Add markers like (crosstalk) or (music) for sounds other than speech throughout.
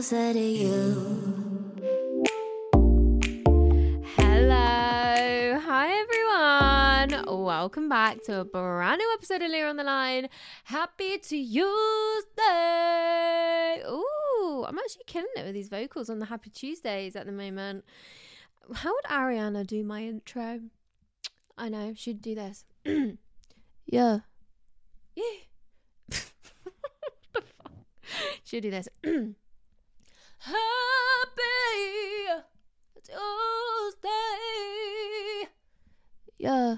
Closer to you. Hello. Hi, everyone. Welcome back to a brand new episode of Leah on the Line. Happy Tuesday. Ooh, I'm actually killing it with these vocals on the Happy Tuesdays at the moment. How would Ariana do my intro? I know, she'd do this. (clears throat) yeah. Yeah. (laughs) She'd do this. (clears throat) Happy Tuesday. Yeah.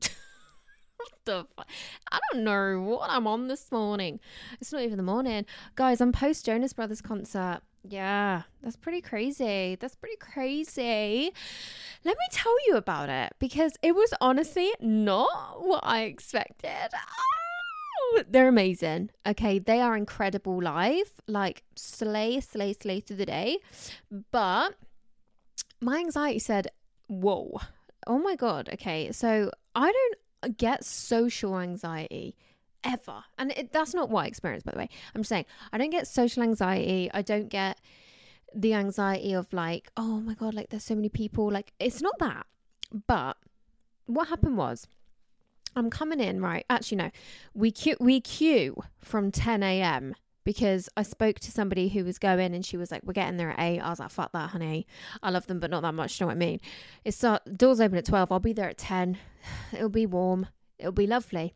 (laughs) the? I don't know what I'm on this morning. It's not even the morning. Guys, I'm post Jonas Brothers concert. Yeah, that's pretty crazy. That's pretty crazy. Let me tell you about it because it was honestly not what I expected. Ah! They're amazing. Okay, they are incredible live. Like slay, slay, slay through the day. But my anxiety said, "Whoa, oh my god." Okay, so I don't get social anxiety ever, and it, that's not what I experienced, by the way. I'm just saying I don't get social anxiety. I don't get the anxiety of like, oh my god, like there's so many people. Like it's not that. But what happened was. I'm coming in right. Actually, no, we queue we queue from 10 a.m. because I spoke to somebody who was going and she was like, "We're getting there at 8. I was like, "Fuck that, honey. I love them, but not that much." You know what I mean? It's uh, doors open at 12. I'll be there at 10. (sighs) It'll be warm. It'll be lovely.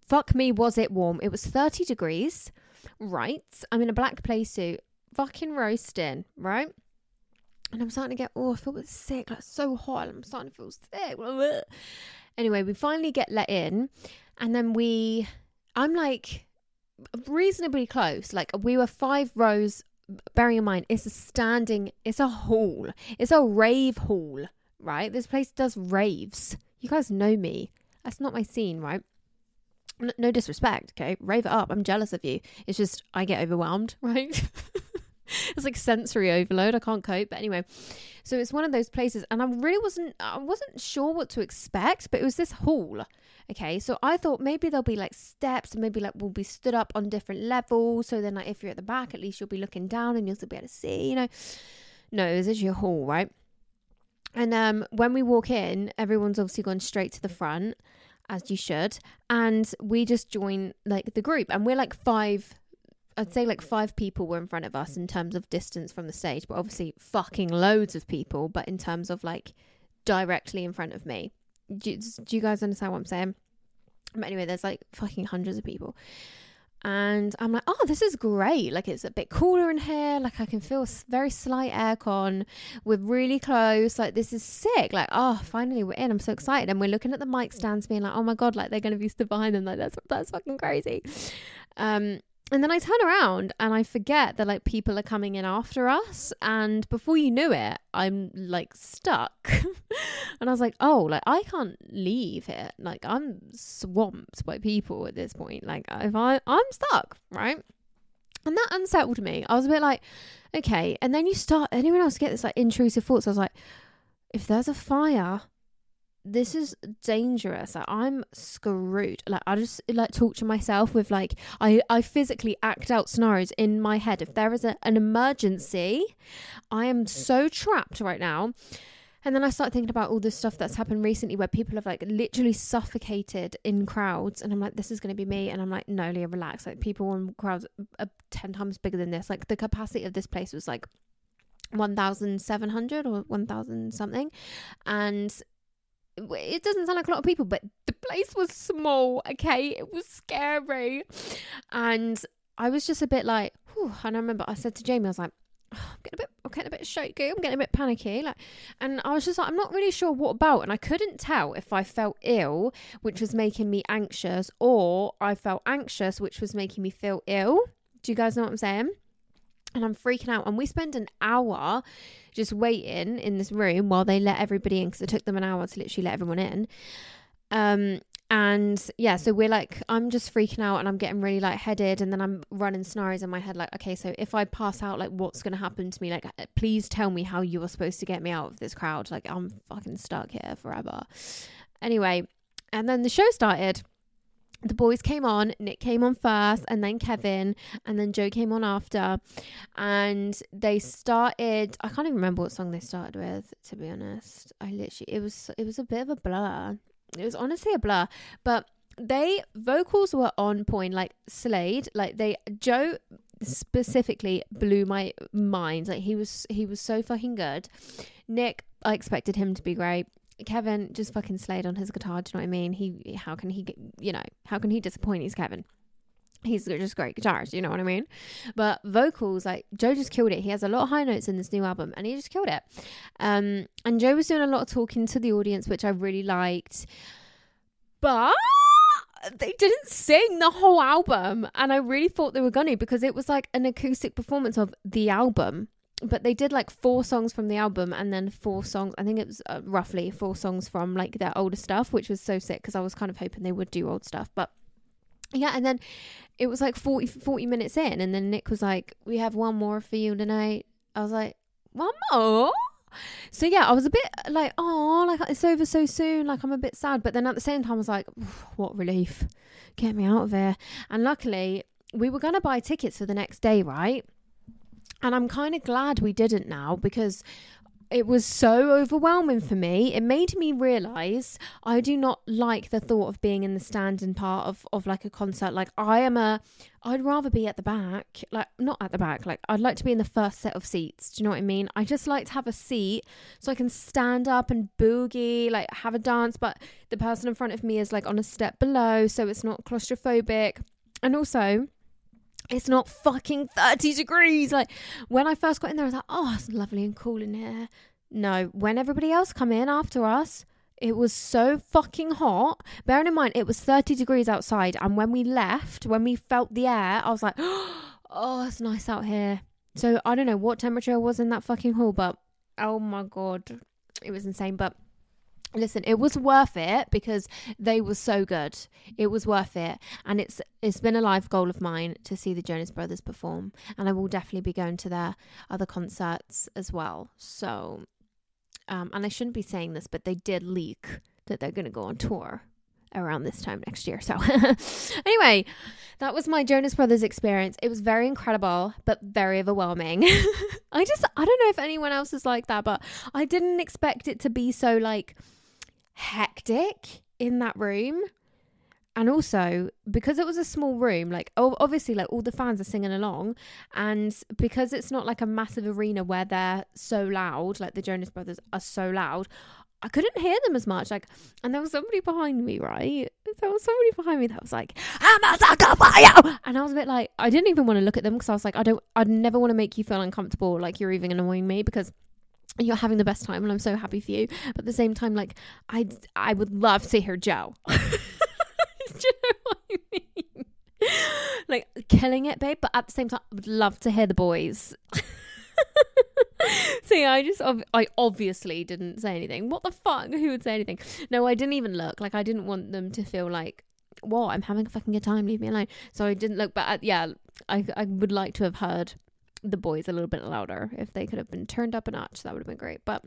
Fuck me, was it warm? It was 30 degrees. Right. I'm in a black play suit, fucking roasting. Right. And I'm starting to get, oh, I feel sick, like so hot. I'm starting to feel sick. (laughs) Anyway, we finally get let in, and then we, I'm like reasonably close. Like we were five rows. Bearing in mind, it's a standing, it's a hall, it's a rave hall, right? This place does raves. You guys know me. That's not my scene, right? No disrespect, okay? Rave it up. I'm jealous of you. It's just I get overwhelmed, (laughs) right? (laughs) it's like sensory overload. I can't cope. But anyway, so it's one of those places, and I really wasn't. I wasn't sure what to expect, but it was this hall. Okay, so I thought maybe there'll be like steps, and maybe like we'll be stood up on different levels. So then, like if you're at the back, at least you'll be looking down, and you'll still be able to see. You know, no, was actually a hall, right? And um, when we walk in, everyone's obviously gone straight to the front, as you should, and we just join like the group, and we're like five I'd say like five people were in front of us in terms of distance from the stage, but obviously fucking loads of people. But in terms of like directly in front of me, do, do you guys understand what I'm saying? But anyway, there's like fucking hundreds of people. And I'm like, oh, this is great. Like, it's a bit cooler in here. Like, I can feel very slight aircon. We're really close. Like, this is sick. Like, oh, finally we're in. I'm so excited. And we're looking at the mic stands, being like, oh my God, like, they're going to be stood behind them. Like, that's, that's fucking crazy. Um, and then I turn around and I forget that like people are coming in after us. And before you knew it, I'm like stuck. (laughs) and I was like, oh, like I can't leave here. Like I'm swamped by people at this point. Like if I I'm stuck, right? And that unsettled me. I was a bit like, okay. And then you start anyone else get this like intrusive thoughts. I was like, if there's a fire, this is dangerous. Like, I'm screwed. Like I just like torture myself with like I I physically act out scenarios in my head. If there is a, an emergency, I am so trapped right now. And then I start thinking about all the stuff that's happened recently where people have like literally suffocated in crowds. And I'm like, this is going to be me. And I'm like, no, Leah, relax. Like, people in crowds are 10 times bigger than this. Like, the capacity of this place was like 1,700 or 1,000 something. And it doesn't sound like a lot of people, but the place was small, okay? It was scary. And I was just a bit like, whew. And I remember I said to Jamie, I was like, I'm getting a bit, I'm getting a bit shaky. I'm getting a bit panicky. Like, and I was just like, I'm not really sure what about. And I couldn't tell if I felt ill, which was making me anxious, or I felt anxious, which was making me feel ill. Do you guys know what I'm saying? And I'm freaking out. And we spend an hour just waiting in this room while they let everybody in because it took them an hour to literally let everyone in. Um, and yeah, so we're like, I'm just freaking out and I'm getting really like headed, And then I'm running scenarios in my head, like, okay, so if I pass out, like, what's going to happen to me? Like, uh, please tell me how you are supposed to get me out of this crowd. Like, I'm fucking stuck here forever. Anyway, and then the show started. The boys came on, Nick came on first, and then Kevin, and then Joe came on after. And they started I can't even remember what song they started with, to be honest. I literally it was it was a bit of a blur. It was honestly a blur. But they vocals were on point, like Slade. Like they Joe specifically blew my mind. Like he was he was so fucking good. Nick, I expected him to be great. Kevin just fucking slayed on his guitar. Do you know what I mean? He how can he you know how can he disappoint? He's Kevin. He's just great guitarist, you know what I mean? But vocals, like Joe just killed it. He has a lot of high notes in this new album, and he just killed it. Um, and Joe was doing a lot of talking to the audience, which I really liked. But they didn't sing the whole album, and I really thought they were gonna because it was like an acoustic performance of the album but they did like four songs from the album and then four songs i think it was uh, roughly four songs from like their older stuff which was so sick because i was kind of hoping they would do old stuff but yeah and then it was like 40, 40 minutes in and then nick was like we have one more for you tonight. I was like one more? So yeah i was a bit like oh like it's over so soon like i'm a bit sad but then at the same time i was like what relief. Get me out of here. And luckily we were going to buy tickets for the next day right and I'm kind of glad we didn't now because it was so overwhelming for me. It made me realize I do not like the thought of being in the standing part of, of like a concert. Like I am a I'd rather be at the back. Like not at the back. Like I'd like to be in the first set of seats. Do you know what I mean? I just like to have a seat so I can stand up and boogie, like have a dance, but the person in front of me is like on a step below so it's not claustrophobic. And also it's not fucking 30 degrees. Like when I first got in there, I was like, oh, it's lovely and cool in here. No, when everybody else come in after us, it was so fucking hot. Bearing in mind, it was 30 degrees outside. And when we left, when we felt the air, I was like, (gasps) oh, it's nice out here. So I don't know what temperature was in that fucking hall, but oh my God, it was insane. But listen it was worth it because they were so good it was worth it and it's it's been a life goal of mine to see the jonas brothers perform and i will definitely be going to their other concerts as well so um and i shouldn't be saying this but they did leak that they're going to go on tour around this time next year. So, (laughs) anyway, that was my Jonas Brothers experience. It was very incredible, but very overwhelming. (laughs) I just, I don't know if anyone else is like that, but I didn't expect it to be so like hectic in that room. And also, because it was a small room, like obviously, like all the fans are singing along, and because it's not like a massive arena where they're so loud, like the Jonas Brothers are so loud, I couldn't hear them as much. Like, and there was somebody behind me, right? There was somebody behind me that was like, "I'm a sucker for you," and I was a bit like, I didn't even want to look at them because I was like, I don't, I'd never want to make you feel uncomfortable, like you're even annoying me because you're having the best time and I'm so happy for you. But at the same time, like I I would love to hear Joe. (laughs) Do you know what I mean? like killing it, babe. But at the same time, I would love to hear the boys. (laughs) so yeah, I just I obviously didn't say anything. What the fuck? Who would say anything? No, I didn't even look. Like I didn't want them to feel like, "What? I'm having a fucking good time. Leave me alone." So I didn't look. But uh, yeah, I I would like to have heard the boys a little bit louder. If they could have been turned up a notch, that would have been great. But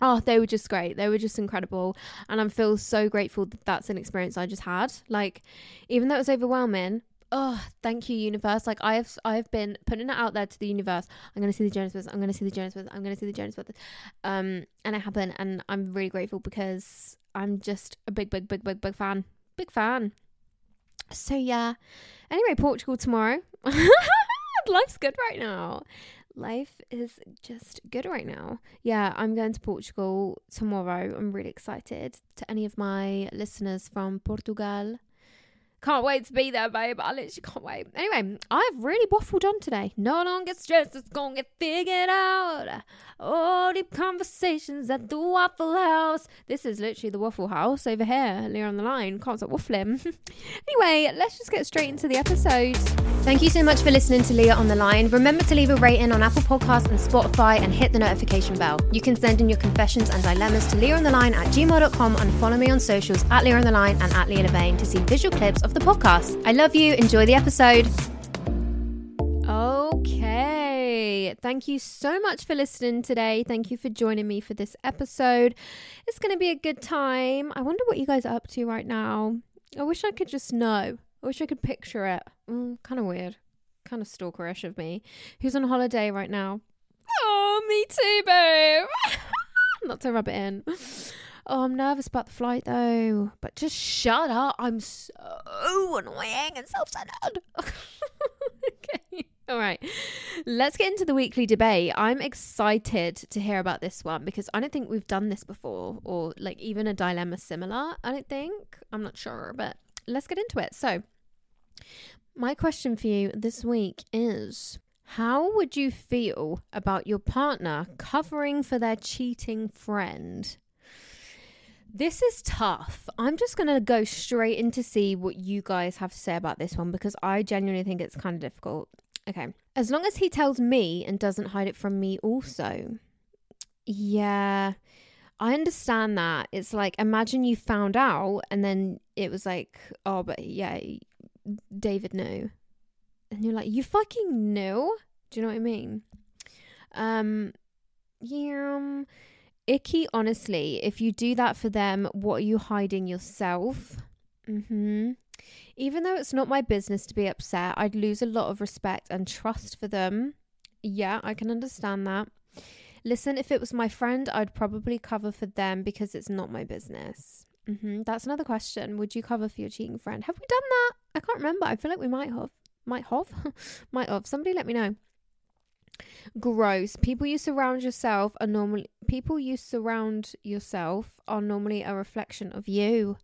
oh, they were just great. They were just incredible. And I feel so grateful that that's an experience I just had. Like, even though it was overwhelming, oh, thank you, universe. Like I've I've been putting it out there to the universe. I'm gonna see the Jonas Brothers. I'm gonna see the Jonas Brothers. I'm gonna see the Jonas Brothers. Um, and it happened, and I'm really grateful because I'm just a big, big, big, big, big fan. Big fan. So yeah. Anyway, Portugal tomorrow. (laughs) Life's good right now. Life is just good right now. Yeah, I'm going to Portugal tomorrow. I'm really excited. To any of my listeners from Portugal, can't wait to be there, babe. I literally can't wait. Anyway, I've really waffled on today. No longer stressed, it's gonna get figured out. All deep conversations at the Waffle House. This is literally the Waffle House over here, Leah on the line. Can't stop waffling. (laughs) anyway, let's just get straight into the episode. Thank you so much for listening to Leah on the Line. Remember to leave a rating on Apple Podcasts and Spotify and hit the notification bell. You can send in your confessions and dilemmas to Leah on the Line at gmail.com and follow me on socials at Leah on the Line and at Leah Levine to see visual clips of the podcast. I love you. Enjoy the episode. Okay. Thank you so much for listening today. Thank you for joining me for this episode. It's going to be a good time. I wonder what you guys are up to right now. I wish I could just know. I wish I could picture it. Mm, kind of weird. Kind of stalkerish of me. Who's on holiday right now? Oh, me too, babe. (laughs) Not to rub it in. Oh, I'm nervous about the flight though. But just shut up. I'm so annoying and self centered. (laughs) okay. All right. Let's get into the weekly debate. I'm excited to hear about this one because I don't think we've done this before or like even a dilemma similar. I don't think. I'm not sure, but let's get into it. So, my question for you this week is How would you feel about your partner covering for their cheating friend? This is tough. I'm just going to go straight in to see what you guys have to say about this one because I genuinely think it's kind of difficult. Okay. As long as he tells me and doesn't hide it from me, also. Yeah. I understand that. It's like, imagine you found out and then it was like, oh, but yeah, David knew. And you're like, you fucking knew? Do you know what I mean? Um, yeah. Icky, honestly. If you do that for them, what are you hiding yourself? Mm-hmm. Even though it's not my business to be upset, I'd lose a lot of respect and trust for them. Yeah, I can understand that. Listen, if it was my friend, I'd probably cover for them because it's not my business. Mm-hmm. That's another question. Would you cover for your cheating friend? Have we done that? I can't remember. I feel like we might have. Might have? (laughs) might have. Somebody let me know. Gross. People you surround yourself are normally people you surround yourself are normally a reflection of you.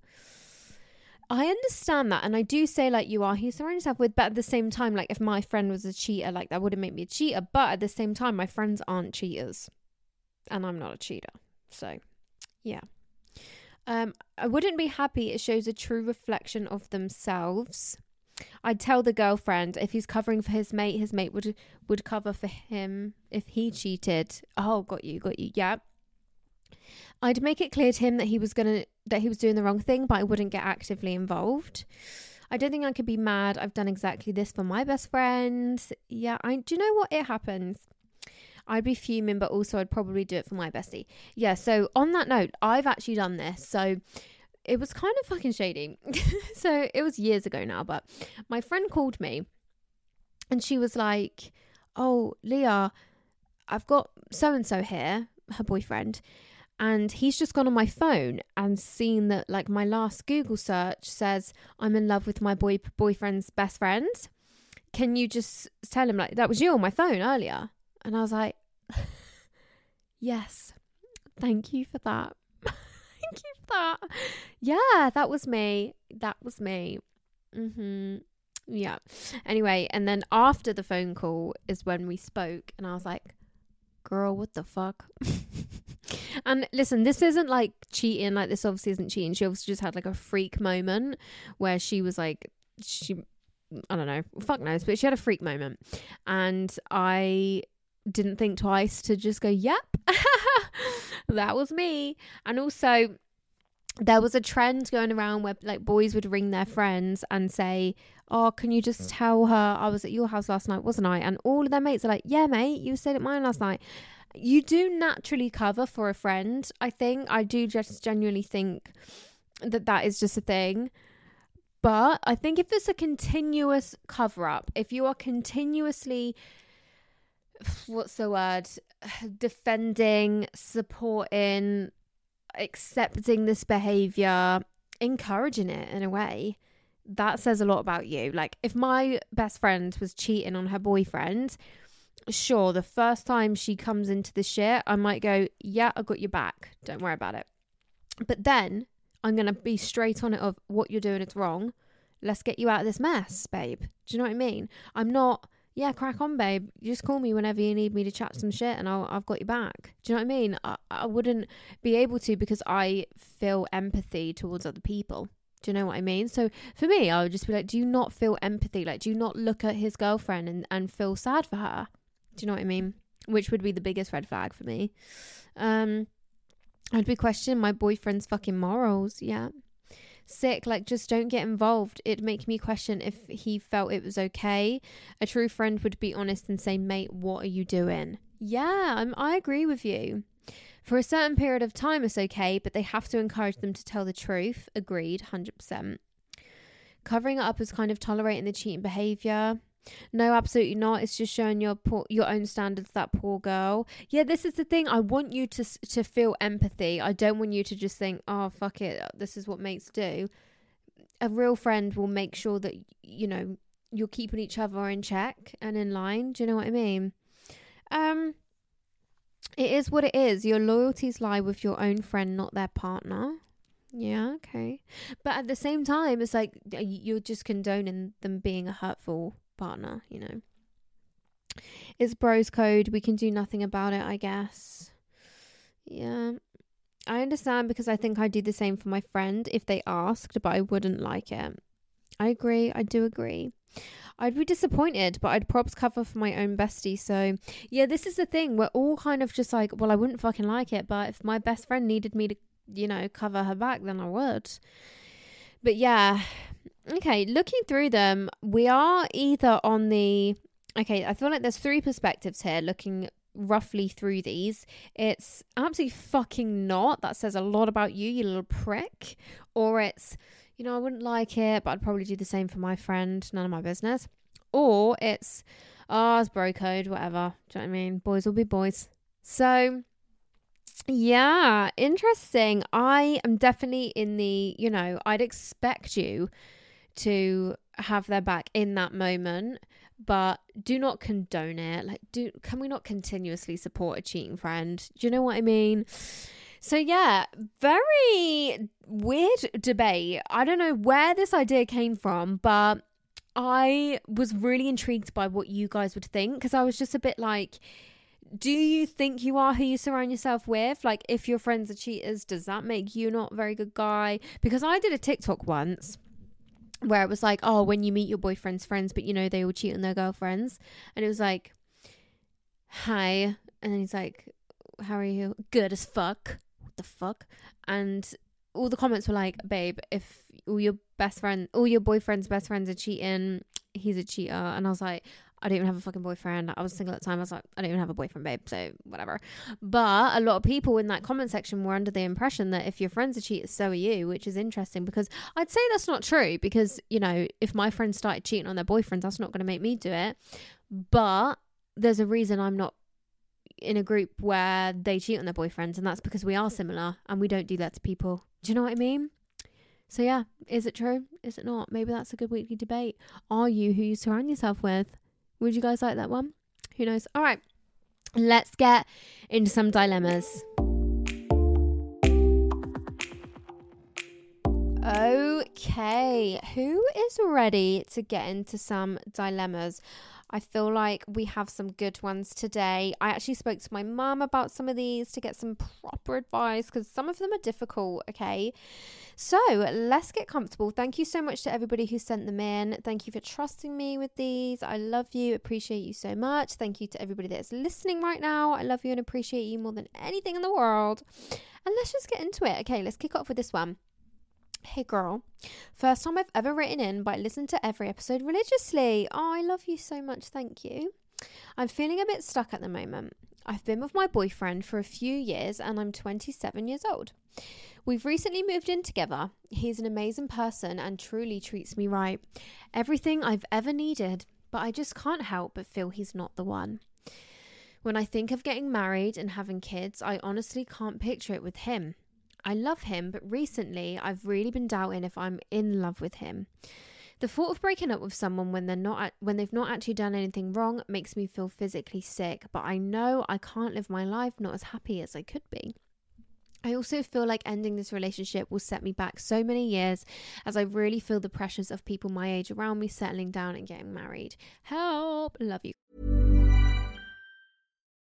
I understand that, and I do say like you are who you surround yourself with, but at the same time, like if my friend was a cheater, like that wouldn't make me a cheater. But at the same time, my friends aren't cheaters, and I'm not a cheater. So, yeah. Um, I wouldn't be happy. It shows a true reflection of themselves. I'd tell the girlfriend if he's covering for his mate, his mate would would cover for him if he cheated. Oh, got you, got you. Yeah. I'd make it clear to him that he was gonna that he was doing the wrong thing, but I wouldn't get actively involved. I don't think I could be mad. I've done exactly this for my best friend. Yeah, I do you know what it happens. I'd be fuming, but also I'd probably do it for my bestie. Yeah, so on that note, I've actually done this. So it was kind of fucking shady. (laughs) so it was years ago now, but my friend called me and she was like, Oh, Leah, I've got so and so here, her boyfriend, and he's just gone on my phone and seen that like my last Google search says I'm in love with my boy boyfriend's best friend. Can you just tell him like that was you on my phone earlier? And I was like, (laughs) Yes, thank you for that. (laughs) you that. Yeah, that was me. That was me. Mhm. Yeah. Anyway, and then after the phone call is when we spoke and I was like, "Girl, what the fuck?" (laughs) and listen, this isn't like cheating. Like this obviously isn't cheating. She obviously just had like a freak moment where she was like she I don't know, fuck knows, but she had a freak moment. And I didn't think twice to just go, "Yep." (laughs) that was me. And also there was a trend going around where like boys would ring their friends and say, "Oh, can you just mm. tell her I was at your house last night, wasn't I?" And all of their mates are like, "Yeah, mate, you stayed at mine last night." You do naturally cover for a friend. I think I do just genuinely think that that is just a thing. But I think if it's a continuous cover up, if you are continuously, what's the word, (sighs) defending, supporting, accepting this behavior, encouraging it in a way, that says a lot about you. Like, if my best friend was cheating on her boyfriend, sure, the first time she comes into the shit, I might go, Yeah, I got your back. Don't worry about it. But then I'm going to be straight on it of what you're doing, it's wrong. Let's get you out of this mess, babe. Do you know what I mean? I'm not, yeah, crack on, babe. Just call me whenever you need me to chat some shit and I'll, I've got you back. Do you know what I mean? I, I wouldn't be able to because I feel empathy towards other people. Do you know what I mean? So for me, I would just be like, do you not feel empathy? Like, do you not look at his girlfriend and, and feel sad for her? Do you know what I mean? Which would be the biggest red flag for me. Um, I'd be questioning my boyfriend's fucking morals. Yeah. Sick, like just don't get involved. It'd make me question if he felt it was okay. A true friend would be honest and say, mate, what are you doing? Yeah, I'm, I agree with you. For a certain period of time, it's okay, but they have to encourage them to tell the truth. Agreed, 100%. Covering it up is kind of tolerating the cheating behavior. No, absolutely not. It's just showing your poor, your own standards. That poor girl. Yeah, this is the thing. I want you to to feel empathy. I don't want you to just think, "Oh, fuck it. This is what mates do." A real friend will make sure that you know you're keeping each other in check and in line. Do you know what I mean? Um, it is what it is. Your loyalties lie with your own friend, not their partner. Yeah, okay. But at the same time, it's like you're just condoning them being a hurtful partner, you know. It's bros code. We can do nothing about it, I guess. Yeah. I understand because I think I'd do the same for my friend if they asked, but I wouldn't like it. I agree. I do agree. I'd be disappointed, but I'd props cover for my own bestie. So, yeah, this is the thing. We're all kind of just like, well, I wouldn't fucking like it, but if my best friend needed me to, you know, cover her back, then I would. But yeah, okay, looking through them, we are either on the okay, I feel like there's three perspectives here looking roughly through these. It's absolutely fucking not. That says a lot about you, you little prick. Or it's, you know, I wouldn't like it, but I'd probably do the same for my friend. None of my business. Or it's, oh, it's bro code, whatever. Do you know what I mean? Boys will be boys. So, yeah, interesting. I am definitely in the, you know, I'd expect you to have their back in that moment but do not condone it. Like do can we not continuously support a cheating friend? Do you know what i mean? So yeah very weird debate. I don't know where this idea came from but i was really intrigued by what you guys would think because i was just a bit like do you think you are who you surround yourself with? Like, if your friends are cheaters, does that make you not a very good guy? Because I did a TikTok once where it was like, oh, when you meet your boyfriend's friends, but you know they all cheat on their girlfriends, and it was like, hi, and he's like, how are you? Good as fuck. What the fuck? And all the comments were like, babe, if all your best friend, all your boyfriend's best friends are cheating, he's a cheater, and I was like, I don't even have a fucking boyfriend. I was single at the time. I was like, I don't even have a boyfriend, babe. So whatever. But a lot of people in that comment section were under the impression that if your friends are cheaters, so are you, which is interesting because I'd say that's not true because, you know, if my friends started cheating on their boyfriends, that's not going to make me do it. But there's a reason I'm not in a group where they cheat on their boyfriends, and that's because we are similar and we don't do that to people. Do you know what I mean? So yeah, is it true? Is it not? Maybe that's a good weekly debate. Are you who you surround yourself with? Would you guys like that one? Who knows? All right, let's get into some dilemmas. Okay, who is ready to get into some dilemmas? I feel like we have some good ones today. I actually spoke to my mum about some of these to get some proper advice because some of them are difficult, okay? So let's get comfortable. Thank you so much to everybody who sent them in. Thank you for trusting me with these. I love you, appreciate you so much. Thank you to everybody that's listening right now. I love you and appreciate you more than anything in the world. And let's just get into it. Okay, let's kick off with this one. Hey girl, first time I've ever written in, but I listen to every episode religiously. Oh, I love you so much, thank you. I'm feeling a bit stuck at the moment. I've been with my boyfriend for a few years and I'm 27 years old. We've recently moved in together. He's an amazing person and truly treats me right. Everything I've ever needed, but I just can't help but feel he's not the one. When I think of getting married and having kids, I honestly can't picture it with him. I love him, but recently I've really been doubting if I'm in love with him. The thought of breaking up with someone when they're not when they've not actually done anything wrong makes me feel physically sick, but I know I can't live my life not as happy as I could be. I also feel like ending this relationship will set me back so many years as I really feel the pressures of people my age around me settling down and getting married. Help! Love you.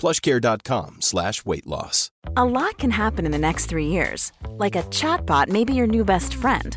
plushcare.com slash weight loss. A lot can happen in the next three years. Like a chatbot may be your new best friend.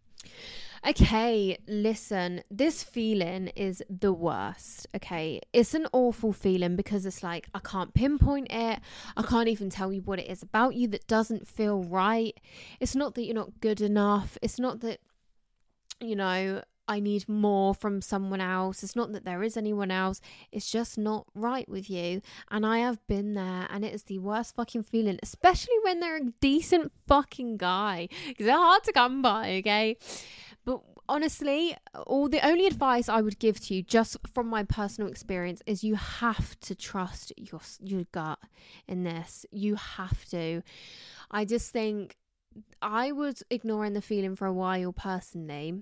Okay, listen, this feeling is the worst. Okay, it's an awful feeling because it's like I can't pinpoint it. I can't even tell you what it is about you that doesn't feel right. It's not that you're not good enough. It's not that, you know, I need more from someone else. It's not that there is anyone else. It's just not right with you. And I have been there, and it is the worst fucking feeling, especially when they're a decent fucking guy. Because they're hard to come by, okay? But honestly, all the only advice I would give to you, just from my personal experience, is you have to trust your your gut in this. You have to. I just think I was ignoring the feeling for a while personally,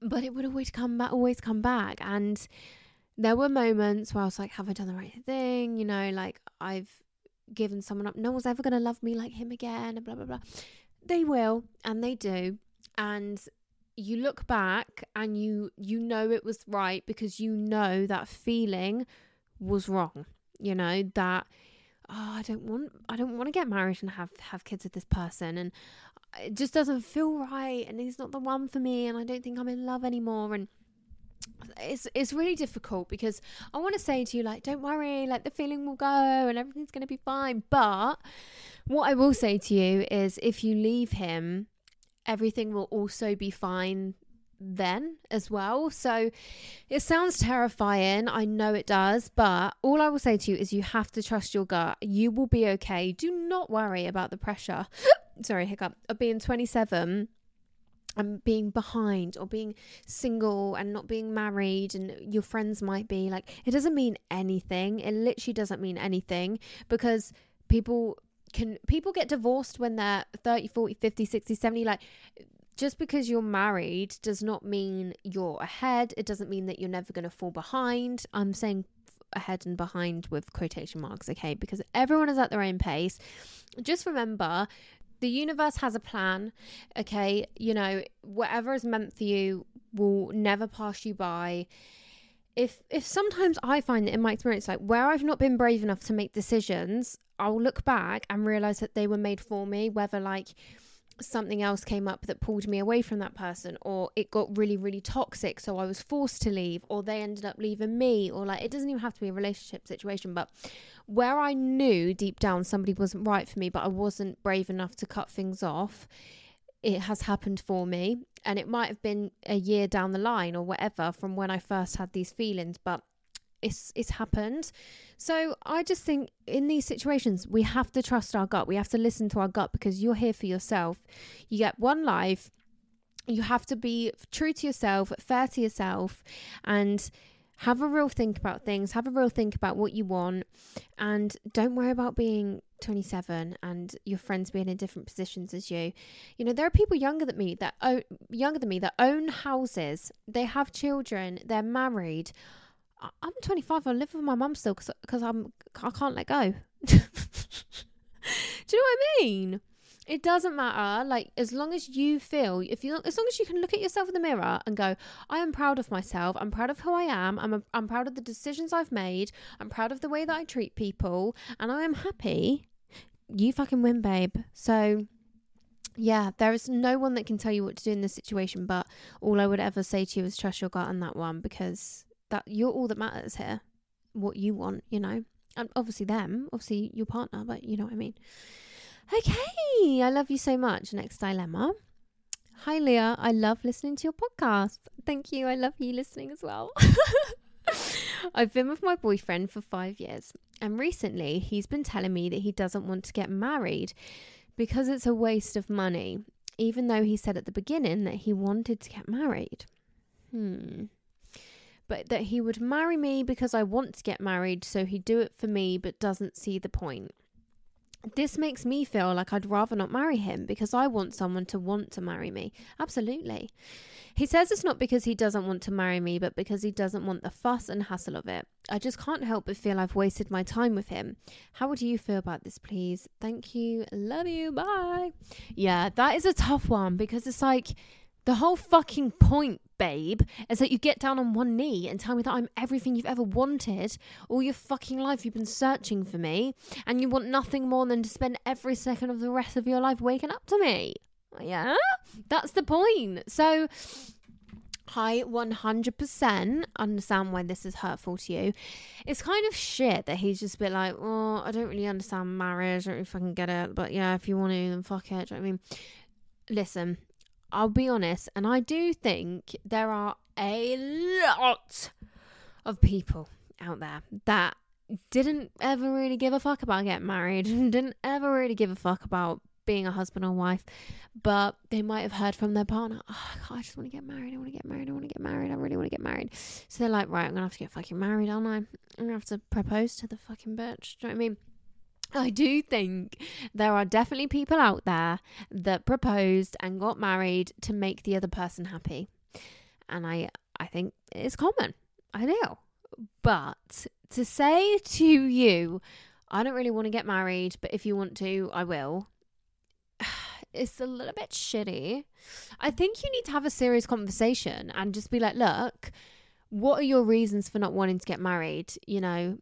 but it would always come back. Always come back, and there were moments where I was like, "Have I done the right thing?" You know, like I've given someone up. No one's ever gonna love me like him again, and blah blah blah. They will, and they do and you look back and you you know it was right because you know that feeling was wrong you know that oh, I don't want I don't want to get married and have have kids with this person and it just doesn't feel right and he's not the one for me and I don't think I'm in love anymore. And it's it's really difficult because I want to say to you like don't worry like the feeling will go and everything's going to be fine. But what I will say to you is if you leave him everything will also be fine then as well. So it sounds terrifying. I know it does. But all I will say to you is you have to trust your gut. You will be okay. Do not worry about the pressure. (coughs) Sorry, hiccup. Of being 27 and being behind or being single and not being married and your friends might be like it doesn't mean anything it literally doesn't mean anything because people can people get divorced when they're 30 40 50 60 70 like just because you're married does not mean you're ahead it doesn't mean that you're never going to fall behind i'm saying ahead and behind with quotation marks okay because everyone is at their own pace just remember the universe has a plan. Okay. You know, whatever is meant for you will never pass you by. If if sometimes I find that in my experience, like where I've not been brave enough to make decisions, I'll look back and realize that they were made for me, whether like something else came up that pulled me away from that person or it got really really toxic so i was forced to leave or they ended up leaving me or like it doesn't even have to be a relationship situation but where i knew deep down somebody wasn't right for me but i wasn't brave enough to cut things off it has happened for me and it might have been a year down the line or whatever from when i first had these feelings but it's it's happened. So I just think in these situations we have to trust our gut. We have to listen to our gut because you're here for yourself. You get one life. You have to be true to yourself, fair to yourself, and have a real think about things. Have a real think about what you want, and don't worry about being 27 and your friends being in different positions as you. You know, there are people younger than me that own, younger than me that own houses. They have children. They're married. I'm 25. I live with my mum still because I'm I can't let go. (laughs) Do you know what I mean? It doesn't matter. Like as long as you feel, if you, as long as you can look at yourself in the mirror and go, I am proud of myself. I'm proud of who I am. I'm a, I'm proud of the decisions I've made. I'm proud of the way that I treat people, and I am happy. You fucking win, babe. So yeah, there is no one that can tell you what to do in this situation, but all I would ever say to you is trust your gut on that one because that you're all that matters here. What you want, you know. And obviously them, obviously your partner, but you know what I mean. Okay, I love you so much. Next dilemma. Hi Leah, I love listening to your podcast. Thank you. I love you listening as well. (laughs) I've been with my boyfriend for five years, and recently he's been telling me that he doesn't want to get married because it's a waste of money, even though he said at the beginning that he wanted to get married. Hmm but that he would marry me because I want to get married, so he'd do it for me but doesn't see the point. This makes me feel like I'd rather not marry him because I want someone to want to marry me. Absolutely. He says it's not because he doesn't want to marry me, but because he doesn't want the fuss and hassle of it. I just can't help but feel I've wasted my time with him. How would you feel about this, please? Thank you. Love you. Bye. Yeah, that is a tough one because it's like the whole fucking point babe, is that you get down on one knee and tell me that I'm everything you've ever wanted. All your fucking life you've been searching for me, and you want nothing more than to spend every second of the rest of your life waking up to me. Oh, yeah? That's the point. So. I 100% understand why this is hurtful to you. It's kind of shit that he's just a bit like, oh, I don't really understand marriage. I don't really fucking get it. But yeah, if you want to, then fuck it. You know I mean? Listen, I'll be honest, and I do think there are a lot of people out there that didn't ever really give a fuck about getting married, (laughs) didn't ever really give a fuck about being a husband or wife, but they might have heard from their partner, oh, I just want to get married, I want to get married, I want to get married, I really want to get married. So they're like, right, I'm going to have to get fucking married, aren't I? I'm going to have to propose to the fucking bitch. Do you know what I mean? I do think there are definitely people out there that proposed and got married to make the other person happy. And I I think it's common. I know. But to say to you, I don't really want to get married, but if you want to, I will. (sighs) It's a little bit shitty. I think you need to have a serious conversation and just be like, look, what are your reasons for not wanting to get married? You know,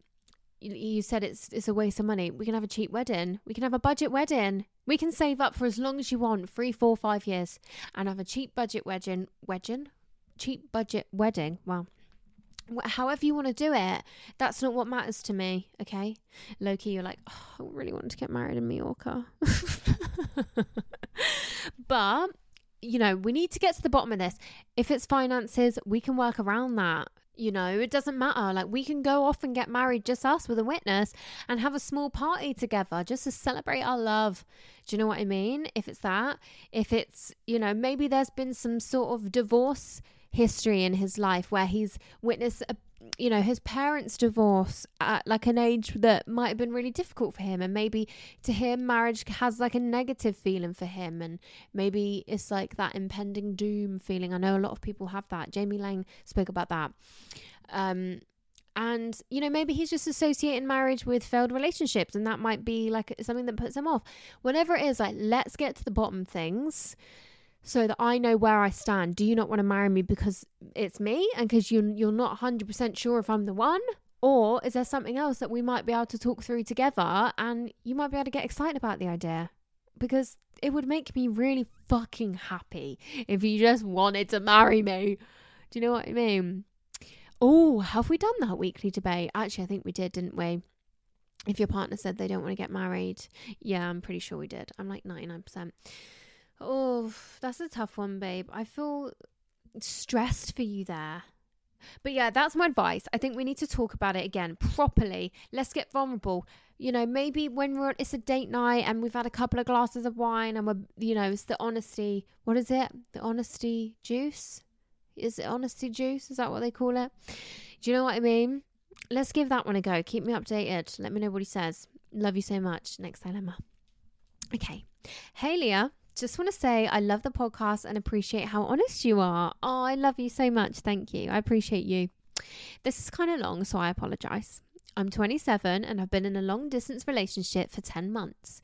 you said it's it's a waste of money. We can have a cheap wedding. We can have a budget wedding. We can save up for as long as you want, three, four, five years, and have a cheap budget wedding. Wedding, cheap budget wedding. Well, however you want to do it, that's not what matters to me. Okay, Loki, you're like, oh, I really want to get married in Mallorca, (laughs) but you know, we need to get to the bottom of this. If it's finances, we can work around that. You know, it doesn't matter. Like, we can go off and get married, just us with a witness, and have a small party together just to celebrate our love. Do you know what I mean? If it's that, if it's, you know, maybe there's been some sort of divorce history in his life where he's witnessed a you know his parents divorce at like an age that might have been really difficult for him and maybe to him marriage has like a negative feeling for him and maybe it's like that impending doom feeling. I know a lot of people have that. Jamie Laing spoke about that. Um And, you know, maybe he's just associating marriage with failed relationships and that might be like something that puts him off. Whatever it is, like, let's get to the bottom things so that I know where I stand. Do you not want to marry me because it's me and because you, you're not 100% sure if I'm the one? Or is there something else that we might be able to talk through together and you might be able to get excited about the idea? Because it would make me really fucking happy if you just wanted to marry me. Do you know what I mean? Oh, have we done that weekly debate? Actually, I think we did, didn't we? If your partner said they don't want to get married, yeah, I'm pretty sure we did. I'm like 99%. Oh, that's a tough one, babe. I feel stressed for you there. But yeah, that's my advice. I think we need to talk about it again properly. Let's get vulnerable. You know, maybe when we're it's a date night and we've had a couple of glasses of wine and we're you know, it's the honesty. What is it? The honesty juice? Is it honesty juice? Is that what they call it? Do you know what I mean? Let's give that one a go. Keep me updated. Let me know what he says. Love you so much. Next dilemma. Okay. Hey Leah, just want to say I love the podcast and appreciate how honest you are. Oh, I love you so much. Thank you. I appreciate you. This is kind of long, so I apologize. I'm 27 and I've been in a long distance relationship for 10 months.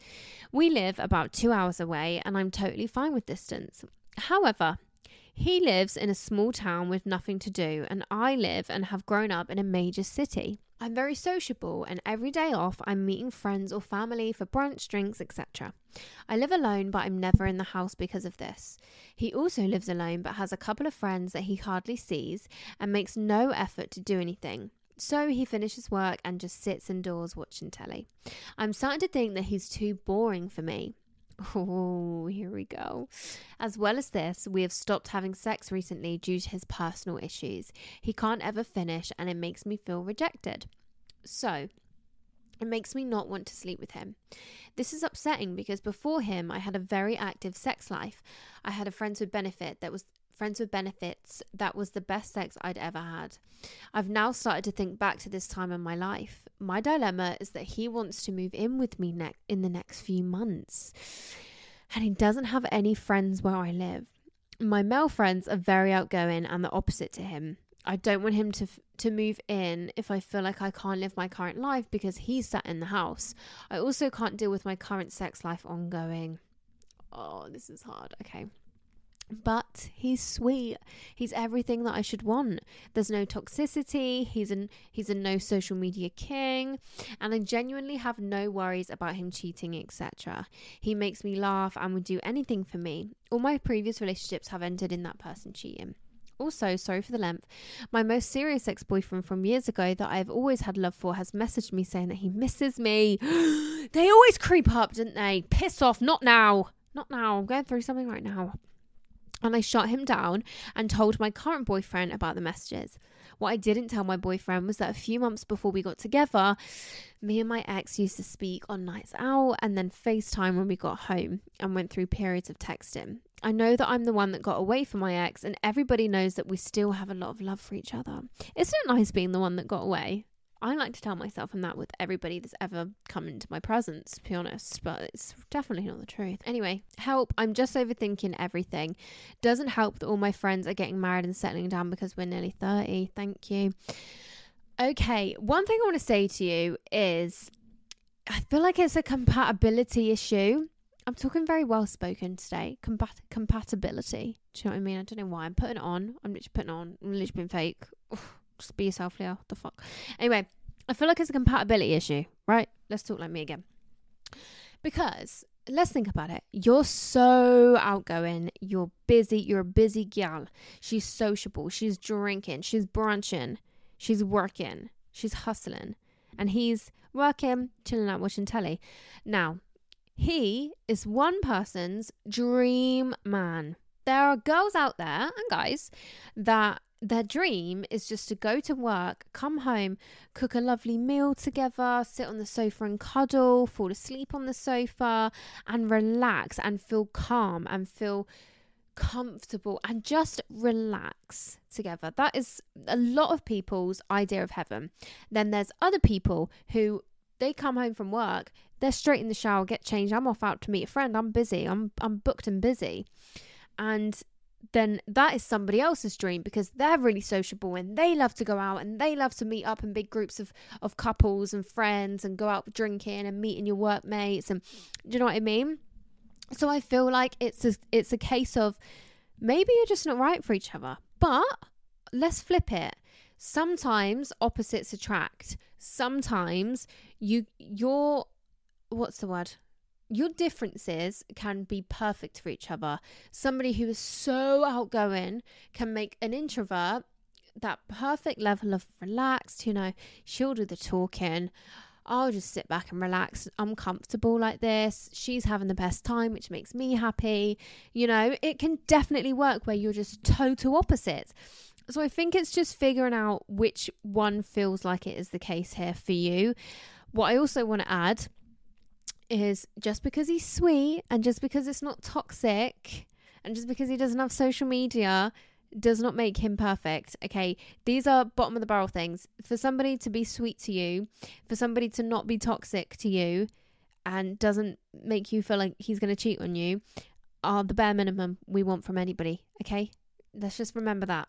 We live about two hours away and I'm totally fine with distance. However, he lives in a small town with nothing to do, and I live and have grown up in a major city. I'm very sociable, and every day off, I'm meeting friends or family for brunch, drinks, etc. I live alone, but I'm never in the house because of this. He also lives alone, but has a couple of friends that he hardly sees and makes no effort to do anything. So he finishes work and just sits indoors watching telly. I'm starting to think that he's too boring for me. Oh, here we go. As well as this, we have stopped having sex recently due to his personal issues. He can't ever finish, and it makes me feel rejected. So, it makes me not want to sleep with him. This is upsetting because before him, I had a very active sex life. I had a friends with benefit that was friends with benefits that was the best sex I'd ever had. I've now started to think back to this time in my life. My dilemma is that he wants to move in with me ne- in the next few months. And he doesn't have any friends where I live. My male friends are very outgoing and the opposite to him. I don't want him to f- to move in if I feel like I can't live my current life because he's sat in the house. I also can't deal with my current sex life ongoing. Oh, this is hard. Okay. But he's sweet. He's everything that I should want. There's no toxicity. He's an he's a no social media king, and I genuinely have no worries about him cheating, etc. He makes me laugh and would do anything for me. All my previous relationships have ended in that person cheating. Also, sorry for the length, my most serious ex boyfriend from years ago that I've always had love for has messaged me saying that he misses me. (gasps) they always creep up, didn't they? Piss off, not now. Not now. I'm going through something right now. And I shot him down and told my current boyfriend about the messages. What I didn't tell my boyfriend was that a few months before we got together, me and my ex used to speak on nights out and then FaceTime when we got home and went through periods of texting. I know that I'm the one that got away from my ex, and everybody knows that we still have a lot of love for each other. Isn't it nice being the one that got away? I like to tell myself I'm that with everybody that's ever come into my presence, to be honest, but it's definitely not the truth. Anyway, help. I'm just overthinking everything. Doesn't help that all my friends are getting married and settling down because we're nearly 30. Thank you. Okay, one thing I want to say to you is I feel like it's a compatibility issue. I'm talking very well spoken today. Compat- compatibility. Do you know what I mean? I don't know why I'm putting it on. I'm literally putting on. I'm literally being fake. Just be yourself, Leah. The fuck. Anyway, I feel like it's a compatibility issue, right? Let's talk like me again. Because let's think about it. You're so outgoing. You're busy. You're a busy gal. She's sociable. She's drinking. She's brunching. She's working. She's hustling. And he's working, chilling out, watching telly. Now, he is one person's dream man. There are girls out there and guys that their dream is just to go to work, come home, cook a lovely meal together, sit on the sofa and cuddle, fall asleep on the sofa, and relax and feel calm and feel comfortable and just relax together. That is a lot of people's idea of heaven. Then there's other people who they come home from work, they're straight in the shower, get changed. I'm off out to meet a friend. I'm busy. I'm I'm booked and busy. And then that is somebody else's dream because they're really sociable and they love to go out and they love to meet up in big groups of, of couples and friends and go out drinking and meeting your workmates and do you know what I mean? So I feel like it's a, it's a case of maybe you're just not right for each other. But let's flip it. Sometimes opposites attract. Sometimes you your what's the word? Your differences can be perfect for each other. Somebody who is so outgoing can make an introvert that perfect level of relaxed, you know, she'll do the talking. I'll just sit back and relax. I'm comfortable like this. She's having the best time, which makes me happy. You know, it can definitely work where you're just total opposites. So I think it's just figuring out which one feels like it is the case here for you. What I also want to add is just because he's sweet and just because it's not toxic and just because he doesn't have social media does not make him perfect. Okay, these are bottom of the barrel things. For somebody to be sweet to you, for somebody to not be toxic to you, and doesn't make you feel like he's going to cheat on you, are the bare minimum we want from anybody. Okay, let's just remember that.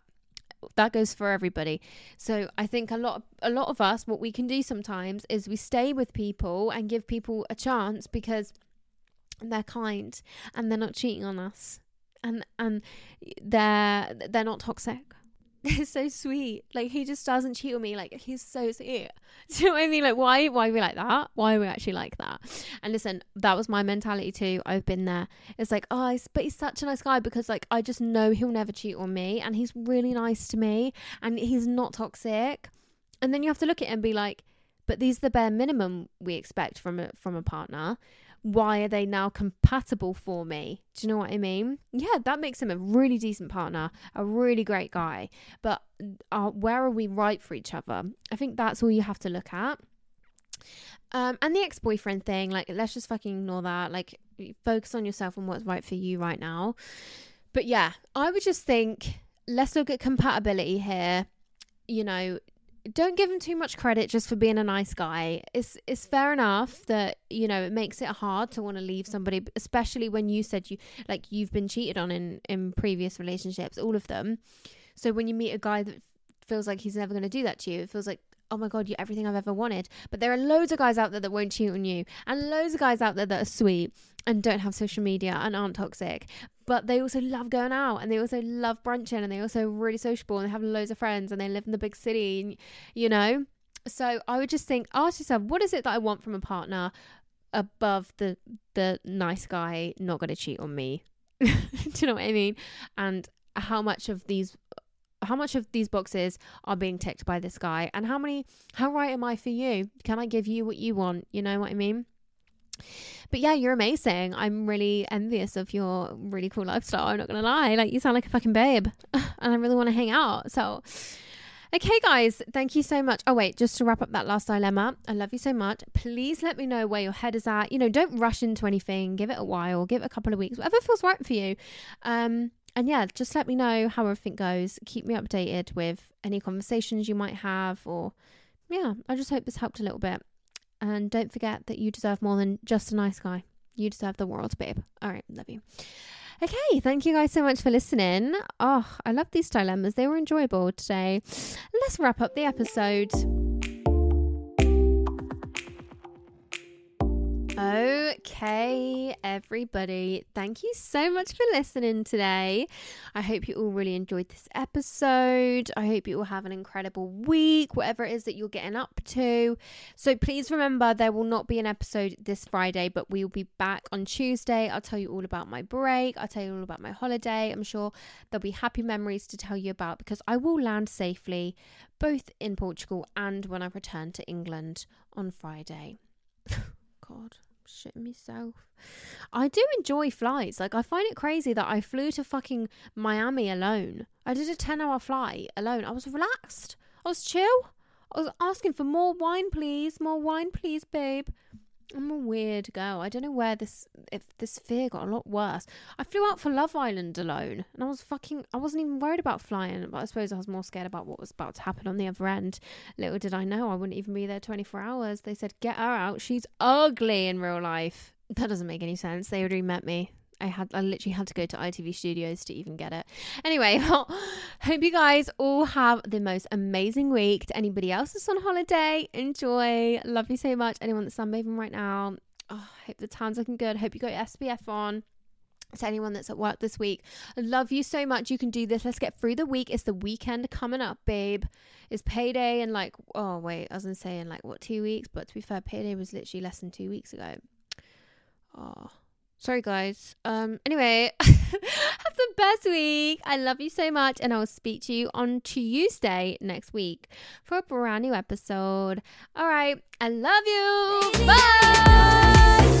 That goes for everybody. So I think a lot, a lot of us, what we can do sometimes is we stay with people and give people a chance because they're kind and they're not cheating on us and and they're they're not toxic. (laughs) They're so sweet. Like he just doesn't cheat on me. Like he's so sweet. (laughs) Do you know what I mean? Like why why are we like that? Why are we actually like that? And listen, that was my mentality too. I've been there. It's like, oh, but he's such a nice guy because like I just know he'll never cheat on me, and he's really nice to me, and he's not toxic. And then you have to look at it and be like, but these are the bare minimum we expect from a from a partner why are they now compatible for me? Do you know what I mean? Yeah, that makes him a really decent partner, a really great guy. But uh, where are we right for each other? I think that's all you have to look at. Um, and the ex boyfriend thing, like, let's just fucking ignore that. Like, focus on yourself and what's right for you right now. But yeah, I would just think let's look at compatibility here. You know, don't give him too much credit just for being a nice guy. It's it's fair enough that you know it makes it hard to want to leave somebody, especially when you said you like you've been cheated on in in previous relationships, all of them. So when you meet a guy that feels like he's never going to do that to you, it feels like oh my god, you're everything I've ever wanted. But there are loads of guys out there that won't cheat on you, and loads of guys out there that are sweet and don't have social media and aren't toxic. But they also love going out and they also love brunching and they also really sociable and they have loads of friends and they live in the big city, and, you know. So I would just think, ask yourself, what is it that I want from a partner above the the nice guy not going to cheat on me? (laughs) do you know what I mean? And how much of these how much of these boxes are being ticked by this guy and how many how right am I for you? Can I give you what you want? You know what I mean? But yeah, you're amazing. I'm really envious of your really cool lifestyle. I'm not gonna lie. Like you sound like a fucking babe. (laughs) and I really want to hang out. So Okay, guys, thank you so much. Oh, wait, just to wrap up that last dilemma, I love you so much. Please let me know where your head is at. You know, don't rush into anything. Give it a while, give it a couple of weeks, whatever feels right for you. Um, and yeah, just let me know how everything goes. Keep me updated with any conversations you might have, or yeah, I just hope this helped a little bit. And don't forget that you deserve more than just a nice guy. You deserve the world, babe. All right, love you. Okay, thank you guys so much for listening. Oh, I love these dilemmas. They were enjoyable today. Let's wrap up the episode. Okay, everybody, thank you so much for listening today. I hope you all really enjoyed this episode. I hope you all have an incredible week, whatever it is that you're getting up to. So, please remember there will not be an episode this Friday, but we will be back on Tuesday. I'll tell you all about my break, I'll tell you all about my holiday. I'm sure there'll be happy memories to tell you about because I will land safely both in Portugal and when I return to England on Friday. (laughs) God, I'm shitting myself. I do enjoy flights. Like I find it crazy that I flew to fucking Miami alone. I did a 10 hour flight alone. I was relaxed. I was chill. I was asking for more wine, please. More wine, please, babe. I'm a weird girl. I don't know where this if this fear got a lot worse. I flew out for Love Island alone, and I was fucking. I wasn't even worried about flying, but I suppose I was more scared about what was about to happen on the other end. Little did I know I wouldn't even be there 24 hours. They said get her out. She's ugly in real life. That doesn't make any sense. They already met me. I had I literally had to go to ITV Studios to even get it. Anyway, (laughs) hope you guys all have the most amazing week. To anybody else that's on holiday, enjoy. Love you so much. Anyone that's sunbathing right now, oh, hope the town's looking good. Hope you got your SPF on to anyone that's at work this week. I love you so much. You can do this. Let's get through the week. It's the weekend coming up, babe. It's payday and like oh wait, I was gonna say in like what two weeks, but to be fair, payday was literally less than two weeks ago. Oh. Sorry guys. Um anyway, (laughs) have the best week. I love you so much and I'll speak to you on Tuesday next week for a brand new episode. All right. I love you. Bye.